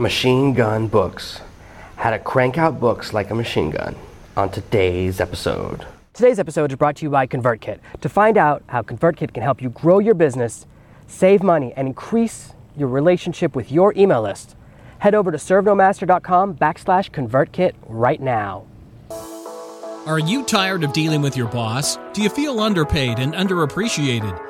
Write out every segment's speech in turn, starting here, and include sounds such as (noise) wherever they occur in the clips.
Machine Gun Books. How to crank out books like a machine gun on today's episode. Today's episode is brought to you by ConvertKit. To find out how ConvertKit can help you grow your business, save money, and increase your relationship with your email list, head over to servenomaster.com backslash ConvertKit right now. Are you tired of dealing with your boss? Do you feel underpaid and underappreciated?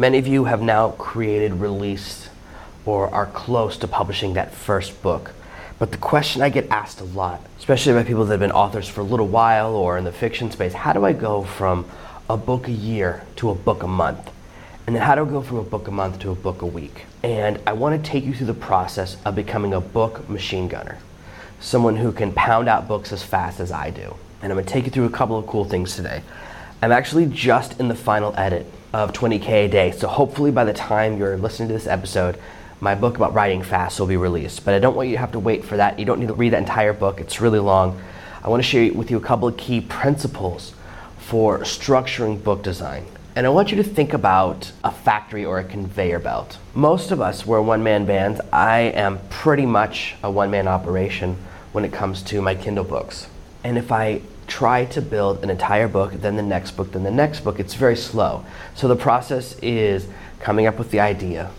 Many of you have now created, released, or are close to publishing that first book. But the question I get asked a lot, especially by people that have been authors for a little while or in the fiction space, how do I go from a book a year to a book a month? And then how do I go from a book a month to a book a week? And I want to take you through the process of becoming a book machine gunner, someone who can pound out books as fast as I do. And I'm going to take you through a couple of cool things today. I'm actually just in the final edit of 20K a day. So hopefully by the time you're listening to this episode, my book about writing fast will be released. But I don't want you to have to wait for that. You don't need to read that entire book, it's really long. I want to share with you a couple of key principles for structuring book design. And I want you to think about a factory or a conveyor belt. Most of us, we're one man bands. I am pretty much a one man operation when it comes to my Kindle books. And if I try to build an entire book, then the next book, then the next book. It's very slow. So the process is coming up with the idea,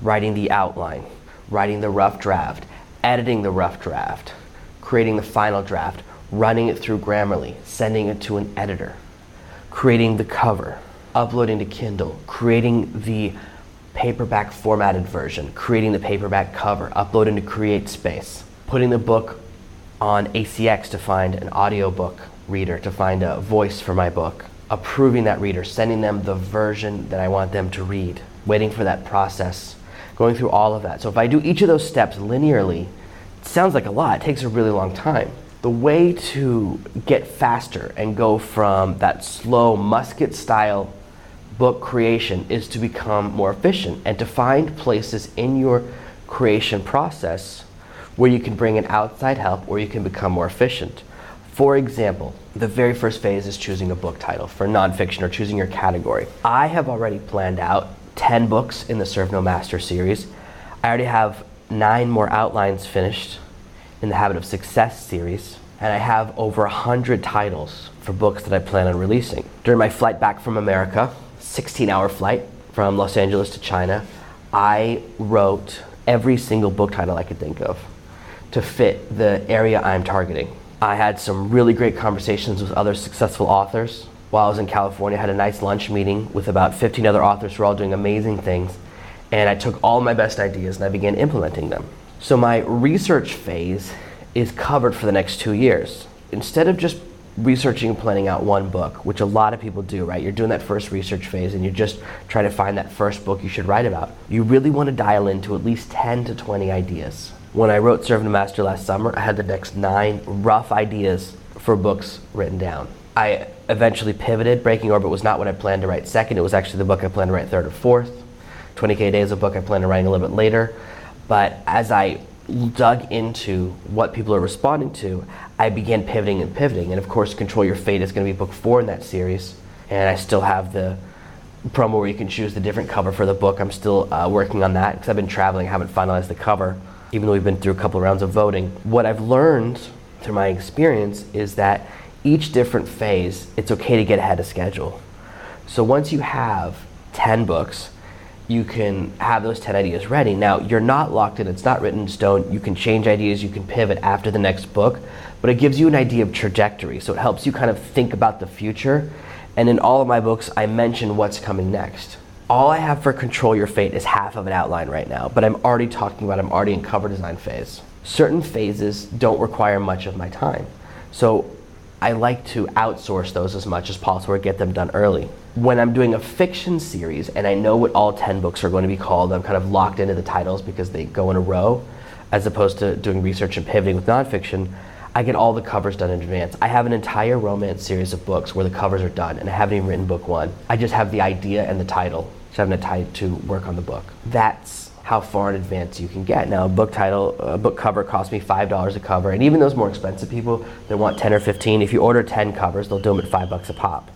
writing the outline, writing the rough draft, editing the rough draft, creating the final draft, running it through Grammarly, sending it to an editor, creating the cover, uploading to Kindle, creating the paperback formatted version, creating the paperback cover, uploading to CreateSpace, putting the book on ACX to find an audiobook reader, to find a voice for my book, approving that reader, sending them the version that I want them to read, waiting for that process, going through all of that. So if I do each of those steps linearly, it sounds like a lot, it takes a really long time. The way to get faster and go from that slow musket style book creation is to become more efficient and to find places in your creation process where you can bring in outside help or you can become more efficient. For example, the very first phase is choosing a book title for nonfiction or choosing your category. I have already planned out 10 books in the Serve No Master series. I already have nine more outlines finished in the Habit of Success series, and I have over 100 titles for books that I plan on releasing. During my flight back from America, 16 hour flight from Los Angeles to China, I wrote every single book title I could think of to fit the area I'm targeting. I had some really great conversations with other successful authors. While I was in California, I had a nice lunch meeting with about 15 other authors who are all doing amazing things. And I took all my best ideas and I began implementing them. So my research phase is covered for the next two years. Instead of just researching and planning out one book, which a lot of people do, right? You're doing that first research phase and you're just trying to find that first book you should write about. You really want to dial into at least 10 to 20 ideas. When I wrote Serve No Master last summer, I had the next nine rough ideas for books written down. I eventually pivoted. Breaking Orbit was not what I planned to write second. It was actually the book I planned to write third or fourth. 20K Days, is a book I planned to write a little bit later. But as I dug into what people are responding to, I began pivoting and pivoting. And of course, Control Your Fate is going to be book four in that series. And I still have the promo where you can choose the different cover for the book. I'm still uh, working on that because I've been traveling, I haven't finalized the cover even though we've been through a couple rounds of voting. What I've learned through my experience is that each different phase, it's okay to get ahead of schedule. So once you have 10 books, you can have those 10 ideas ready. Now, you're not locked in, it's not written in stone. You can change ideas, you can pivot after the next book, but it gives you an idea of trajectory. So it helps you kind of think about the future. And in all of my books, I mention what's coming next all I have for Control Your Fate is half of an outline right now, but I'm already talking about, I'm already in cover design phase. Certain phases don't require much of my time. So I like to outsource those as much as possible or get them done early. When I'm doing a fiction series and I know what all 10 books are going to be called, I'm kind of locked into the titles because they go in a row. as opposed to doing research and pivoting with nonfiction, I get all the covers done in advance. I have an entire romance series of books where the covers are done, and I haven't even written book one. I just have the idea and the title, had to work on the book. That's how far in advance you can get. Now, a book title, a book cover costs me five dollars a cover, and even those more expensive people that want ten or fifteen, if you order ten covers, they'll do them at five bucks a pop.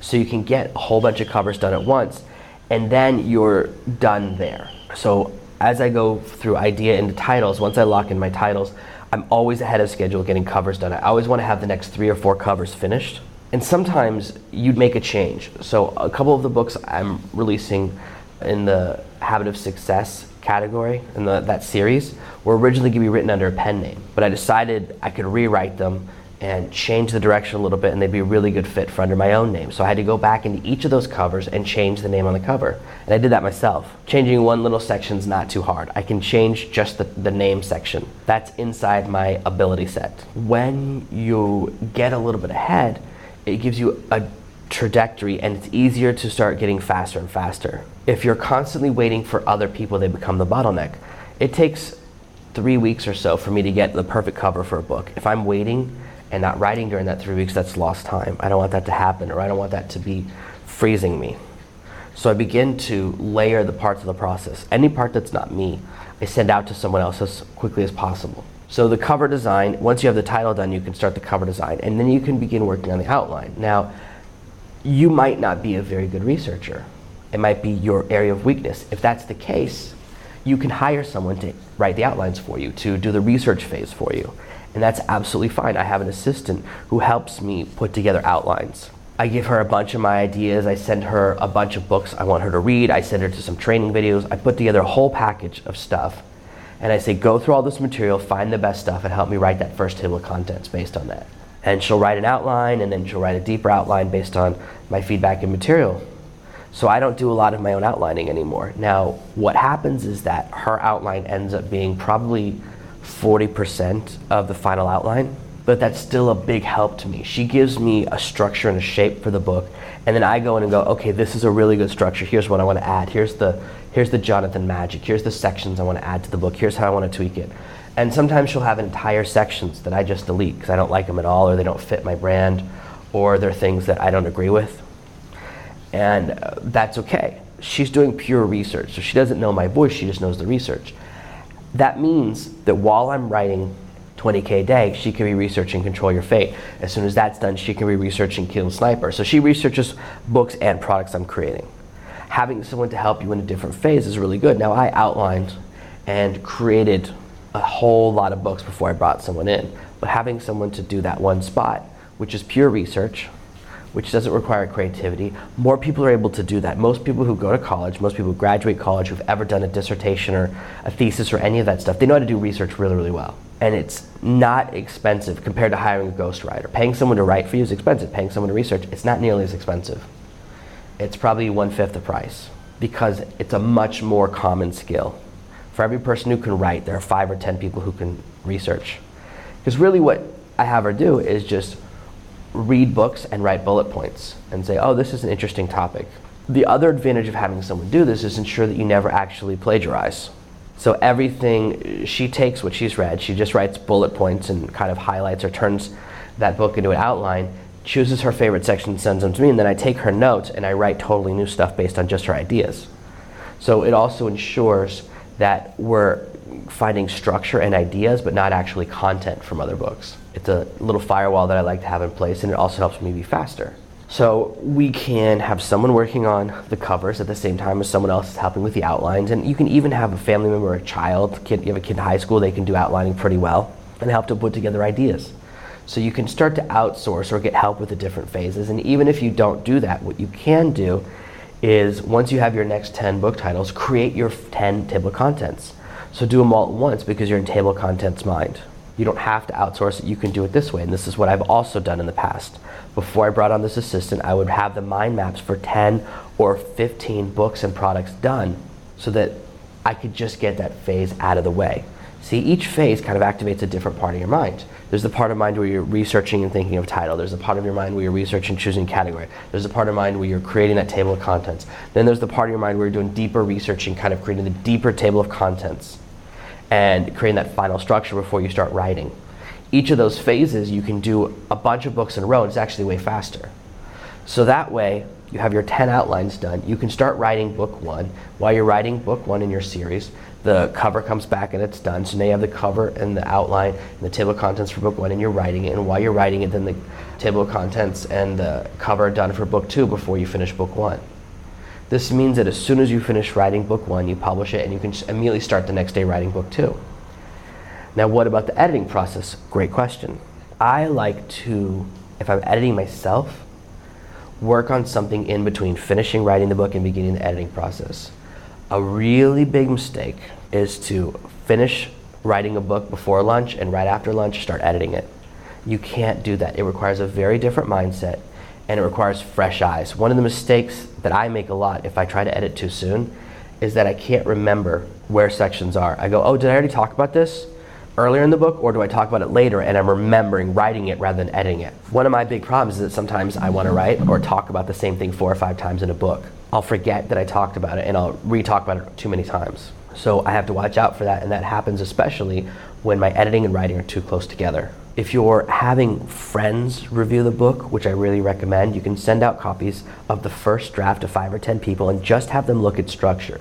So you can get a whole bunch of covers done at once, and then you're done there. So as I go through idea into titles, once I lock in my titles, I'm always ahead of schedule getting covers done. I always want to have the next three or four covers finished. And sometimes you'd make a change. So a couple of the books I'm releasing in the Habit of Success category in the, that series were originally going to be written under a pen name, but I decided I could rewrite them and change the direction a little bit and they'd be a really good fit for under my own name. So I had to go back into each of those covers and change the name on the cover. And I did that myself. Changing one little section is not too hard. I can change just the, the name section. That's inside my ability set. When you get a little bit ahead, it gives you a trajectory and it's easier to start getting faster and faster. If you're constantly waiting for other people, they become the bottleneck. It takes three weeks or so for me to get the perfect cover for a book. If I'm waiting, and not writing during that three weeks, that's lost time. I don't want that to happen, or I don't want that to be freezing me. So I begin to layer the parts of the process. Any part that's not me, I send out to someone else as quickly as possible. So the cover design, once you have the title done, you can start the cover design, and then you can begin working on the outline. Now, you might not be a very good researcher. It might be your area of weakness. If that's the case, you can hire someone to write the outlines for you, to do the research phase for you and that's absolutely fine. I have an assistant who helps me put together outlines. I give her a bunch of my ideas. I send her a bunch of books I want her to read. I send her to some training videos. I put together a whole package of stuff. And I say, go through all this material, find the best stuff, and help me write that first table of contents based on that. And she'll write an outline, and then she'll write a deeper outline based on my feedback and material. So I don't do a lot of my own outlining anymore. Now, what happens is that her outline ends up being probably 40% of the final outline, but that's still a big help to me. She gives me a structure and a shape for the book, and then I go in and go, okay, this is a really good structure. Here's what I want to add. Here's the here's the Jonathan magic. Here's the sections I want to add to the book. Here's how I want to tweak it. And sometimes she'll have entire sections that I just delete because I don't like them at all, or they don't fit my brand, or they're things that I don't agree with. And uh, that's okay. She's doing pure research, so she doesn't know my voice, she just knows the research. That means that while I'm writing 20k a day, she can be researching Control Your Fate. As soon as that's done, she can be researching Kill Sniper. So she researches books and products I'm creating. Having someone to help you in a different phase is really good. Now, I outlined and created a whole lot of books before I brought someone in, but having someone to do that one spot, which is pure research, which doesn't require creativity. More people are able to do that. Most people who go to college, most people who graduate college who've ever done a dissertation or a thesis or any of that stuff, they know how to do research really, really well. And it's not expensive compared to hiring a ghostwriter. Paying someone to write for you is expensive. Paying someone to research, it's not nearly as expensive. It's probably one fifth the price because it's a much more common skill. For every person who can write, there are five or ten people who can research. Because really, what I have her do is just read books and write bullet points and say, oh, this is an interesting topic. The other advantage of having someone do this is ensure that you never actually plagiarize. So everything, she takes what she's read, she just writes bullet points and kind of highlights or turns that book into an outline, chooses her favorite section, sends them to me, and then I take her notes and I write totally new stuff based on just her ideas. So it also ensures that we're finding structure and ideas, but not actually content from other books. It's a little firewall that I like to have in place, and it also helps me be faster. So we can have someone working on the covers at the same time as someone else is helping with the outlines, and you can even have a family member, a child, kid, you have a kid in high school, they can do outlining pretty well and help to put together ideas. So you can start to outsource or get help with the different phases, and even if you don't do that, what you can do is once you have your next 10 book titles, create your 10 table contents. So do them all at once because you're in table contents mind. You don't have to outsource it, you can do it this way. And this is what I've also done in the past. Before I brought on this assistant, I would have the mind maps for 10 or 15 books and products done so that I could just get that phase out of the way. See, each phase kind of activates a different part of your mind. There's the part of mind where you're researching and thinking of title. There's the part of your mind where you're researching choosing category. There's the part of mind where you're creating that table of contents. Then there's the part of your mind where you're doing deeper researching, kind of creating the deeper table of contents. And creating that final structure before you start writing. Each of those phases, you can do a bunch of books in a row, and it's actually way faster. So that way, you have your 10 outlines done. You can start writing book one. While you're writing book one in your series, the cover comes back and it's done. So now you have the cover and the outline and the table of contents for book one, and you're writing it. And while you're writing it, then the table of contents and the cover are done for book two before you finish book one. This means that as soon as you finish writing book one, you publish it and you can immediately start the next day writing book two. Now, what about the editing process? Great question. I like to, if I'm editing myself, work on something in between finishing writing the book and beginning the editing process. A really big mistake is to finish writing a book before lunch and right after lunch start editing it. You can't do that. It requires a very different mindset and it requires fresh eyes. One of the mistakes that I make a lot if I try to edit too soon is that I can't remember where sections are. I go, oh, did I already talk about this earlier in the book, or do I talk about it later and I'm remembering writing it rather than editing it? One of my big problems is that sometimes I want to write or talk about the same thing four or five times in a book. I'll forget that I talked about it and I'll re talk about it too many times. So I have to watch out for that, and that happens especially when my editing and writing are too close together. If you're having friends review the book, which I really recommend, you can send out copies of the first draft to five or ten people and just have them look at structure.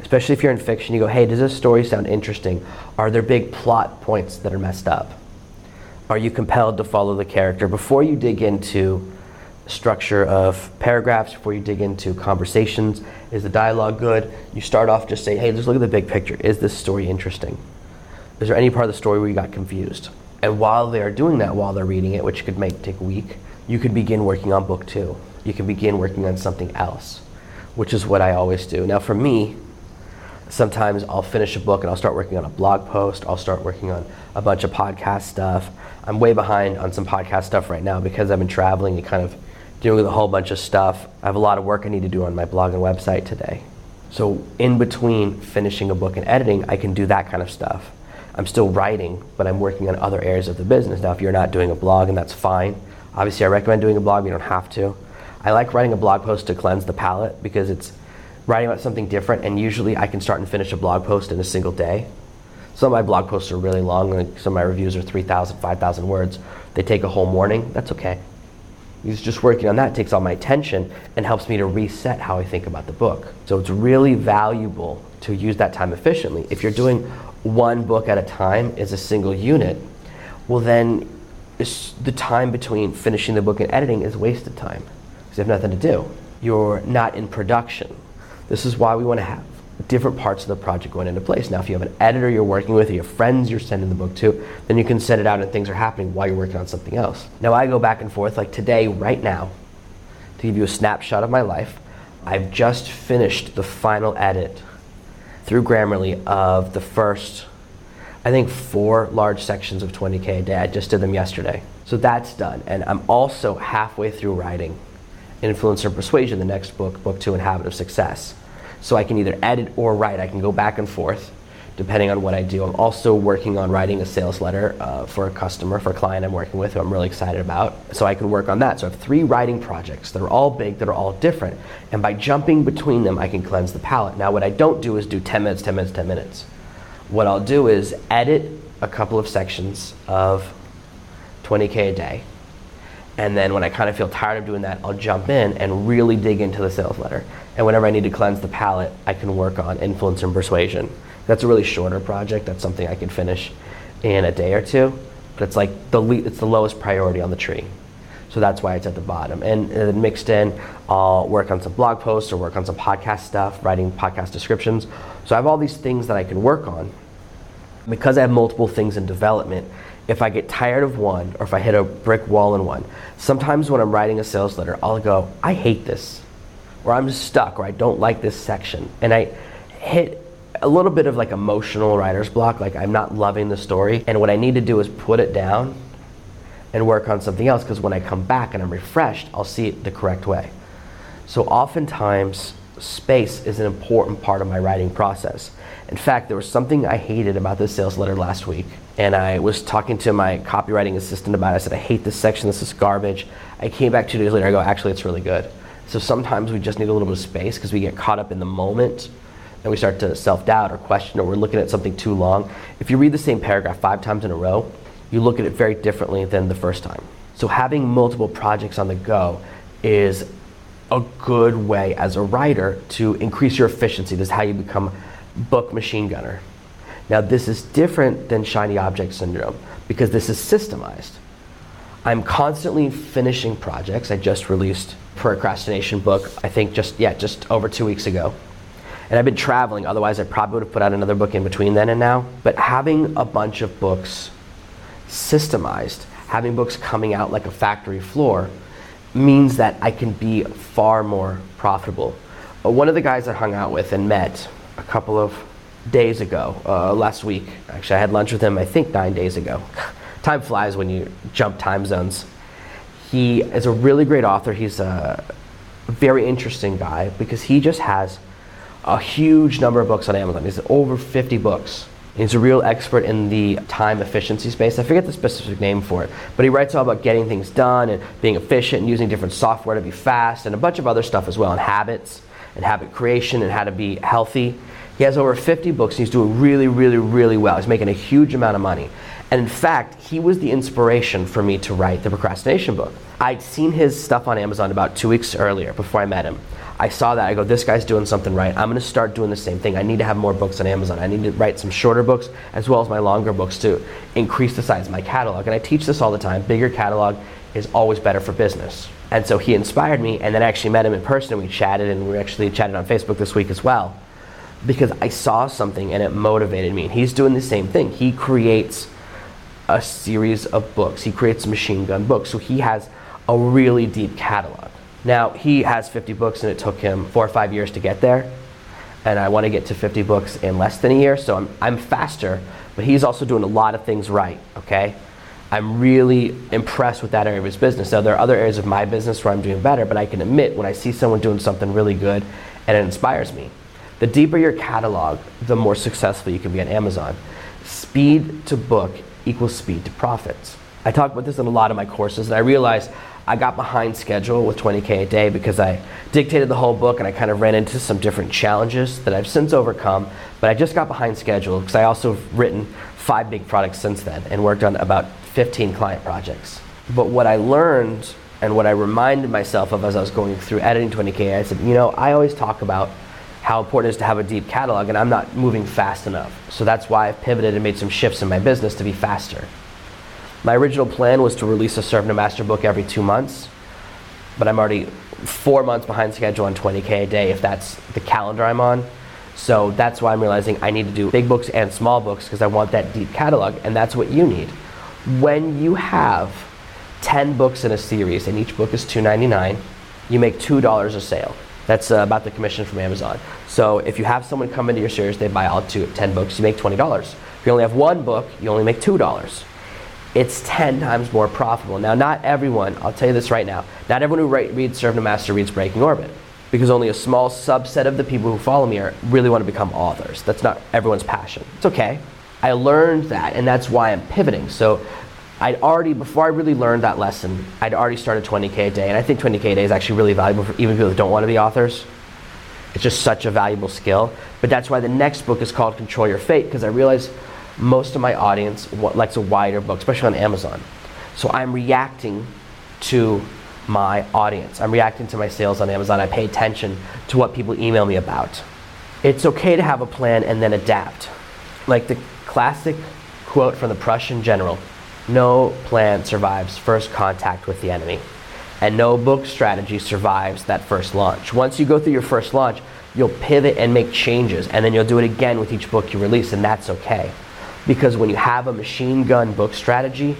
Especially if you're in fiction, you go, hey, does this story sound interesting? Are there big plot points that are messed up? Are you compelled to follow the character? Before you dig into structure of paragraphs, before you dig into conversations, is the dialogue good? You start off just say, hey, let's look at the big picture. Is this story interesting? Is there any part of the story where you got confused? And while they're doing that, while they're reading it, which could make take a week, you could begin working on book two. You can begin working on something else, which is what I always do. Now, for me, sometimes I'll finish a book and I'll start working on a blog post. I'll start working on a bunch of podcast stuff. I'm way behind on some podcast stuff right now because I've been traveling and kind of with a whole bunch of stuff. I have a lot of work I need to do on my blog and website today. So, in between finishing a book and editing, I can do that kind of stuff. I'm still writing, but I'm working on other areas of the business. Now, if you're not doing a blog, and that's fine, obviously I recommend doing a blog, you don't have to. I like writing a blog post to cleanse the palate because it's writing about something different, and usually I can start and finish a blog post in a single day. Some of my blog posts are really long, like some of my reviews are 3,000, 5,000 words. They take a whole morning, that's okay. Because just working on that takes all my attention and helps me to reset how I think about the book. So it's really valuable to use that time efficiently. If you're doing one book at a time is a single unit, well, then the time between finishing the book and editing is wasted time because you have nothing to do. You're not in production. This is why we want to have different parts of the project going into place. Now, if you have an editor you're working with, or you have friends you're sending the book to, then you can send it out and things are happening while you're working on something else. Now, I go back and forth, like today, right now, to give you a snapshot of my life. I've just finished the final edit through Grammarly of the first, I think, four large sections of 20K a day. I just did them yesterday. So that's done. And I'm also halfway through writing Influencer Persuasion, the next book, Book Two, and Habit of Success. So I can either edit or write. I can go back and forth depending on what I do. I'm also working on writing a sales letter uh, for a customer, for a client I'm working with who I'm really excited about. So I can work on that. So I have three writing projects that are all big, that are all different. And by jumping between them, I can cleanse the palate. Now, what I don't do is do 10 minutes, 10 minutes, 10 minutes. What I'll do is edit a couple of sections of 20K a day. And then when I kind of feel tired of doing that, I'll jump in and really dig into the sales letter. And whenever I need to cleanse the palate, I can work on influence and persuasion. That's a really shorter project. That's something I can finish in a day or two. But it's like the le- it's the lowest priority on the tree. So that's why it's at the bottom. And, and then mixed in, I'll work on some blog posts or work on some podcast stuff, writing podcast descriptions. So I have all these things that I can work on. Because I have multiple things in development, if I get tired of one or if I hit a brick wall in one, sometimes when I'm writing a sales letter, I'll go, I hate this, or I'm stuck, or I don't like this section. And I hit a little bit of like emotional writer's block, like I'm not loving the story. And what I need to do is put it down and work on something else because when I come back and I'm refreshed, I'll see it the correct way. So oftentimes, space is an important part of my writing process. In fact, there was something I hated about this sales letter last week, and I was talking to my copywriting assistant about it. I said, I hate this section, this is garbage. I came back two days later, I go, actually, it's really good. So sometimes we just need a little bit of space because we get caught up in the moment and we start to self doubt or question or we're looking at something too long, if you read the same paragraph five times in a row, you look at it very differently than the first time. So having multiple projects on the go is a good way as a writer to increase your efficiency. This is how you become book machine gunner. Now this is different than shiny object syndrome because this is systemized. I'm constantly finishing projects. I just released procrastination book, I think just yeah, just over 2 weeks ago. And I've been traveling, otherwise I probably would have put out another book in between then and now. But having a bunch of books systemized, having books coming out like a factory floor means that I can be far more profitable. Uh, one of the guys I hung out with and met a couple of days ago, uh, last week, actually, I had lunch with him, I think nine days ago. (laughs) time flies when you jump time zones. He is a really great author. He's a very interesting guy because he just has a huge number of books on Amazon. He's over 50 books. He's a real expert in the time efficiency space. I forget the specific name for it, but he writes all about getting things done and being efficient and using different software to be fast and a bunch of other stuff as well, and habits and habit creation and how to be healthy. He has over 50 books and he's doing really, really, really well. He's making a huge amount of money. And in fact, he was the inspiration for me to write the procrastination book. I'd seen his stuff on Amazon about two weeks earlier before I met him. I saw that. I go, this guy's doing something right. I'm going to start doing the same thing. I need to have more books on Amazon. I need to write some shorter books as well as my longer books to increase the size of my catalog. And I teach this all the time. Bigger catalog is always better for business. And so he inspired me, and then I actually met him in person, and we chatted, and we actually chatted on Facebook this week as well, because I saw something and it motivated me. And he's doing the same thing. He creates a series of books. He creates machine gun books. So he has a really deep catalog. Now, he has 50 books and it took him four or five years to get there. And I want to get to 50 books in less than a year, so I'm, I'm faster, but he's also doing a lot of things right, okay? I'm really impressed with that area of his business. Now, there are other areas of my business where I'm doing better, but I can admit when I see someone doing something really good and it inspires me. The deeper your catalog, the more successful you can be on Amazon. Speed to book equals speed to profits. I talk about this in a lot of my courses, and I realized I got behind schedule with 20K a day because I dictated the whole book and I kind of ran into some different challenges that I've since overcome. But I just got behind schedule because I also have written five big products since then and worked on about 15 client projects. But what I learned and what I reminded myself of as I was going through editing 20K, I said, you know, I always talk about how important it is to have a deep catalog, and I'm not moving fast enough. So that's why I've pivoted and made some shifts in my business to be faster. My original plan was to release a Serve No Master book every two months, but I'm already four months behind schedule on 20K a day if that's the calendar I'm on. So that's why I'm realizing I need to do big books and small books because I want that deep catalog, and that's what you need. When you have 10 books in a series and each book is $2.99, you make $2 a sale. That's uh, about the commission from Amazon. So if you have someone come into your series, they buy all two, 10 books, you make $20. If you only have one book, you only make $2 it's 10 times more profitable. Now, not everyone, I'll tell you this right now, not everyone who reads Serve No Master reads Breaking Orbit because only a small subset of the people who follow me are, really want to become authors. That's not everyone's passion. It's okay. I learned that, and that's why I'm pivoting. So I'd already, before I really learned that lesson, I'd already started 20K a day, and I think 20K a day is actually really valuable for even people that don't want to be authors. It's just such a valuable skill. But that's why the next book is called Control Your Fate, because I realized most of my audience likes a wider book, especially on Amazon. So I'm reacting to my audience. I'm reacting to my sales on Amazon. I pay attention to what people email me about. It's okay to have a plan and then adapt. Like the classic quote from the Prussian general no plan survives first contact with the enemy. And no book strategy survives that first launch. Once you go through your first launch, you'll pivot and make changes, and then you'll do it again with each book you release, and that's okay. Because when you have a machine gun book strategy,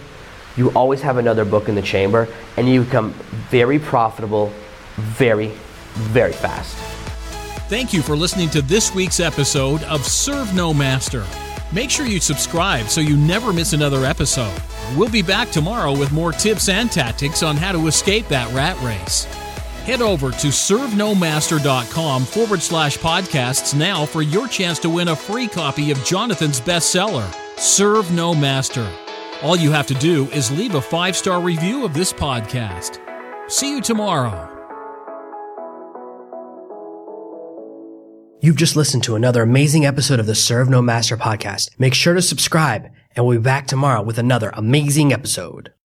you always have another book in the chamber and you become very profitable very, very fast. Thank you for listening to this week's episode of Serve No Master. Make sure you subscribe so you never miss another episode. We'll be back tomorrow with more tips and tactics on how to escape that rat race. Head over to servenomaster.com forward slash podcasts now for your chance to win a free copy of Jonathan's bestseller, Serve No Master. All you have to do is leave a five star review of this podcast. See you tomorrow. You've just listened to another amazing episode of the Serve No Master podcast. Make sure to subscribe and we'll be back tomorrow with another amazing episode.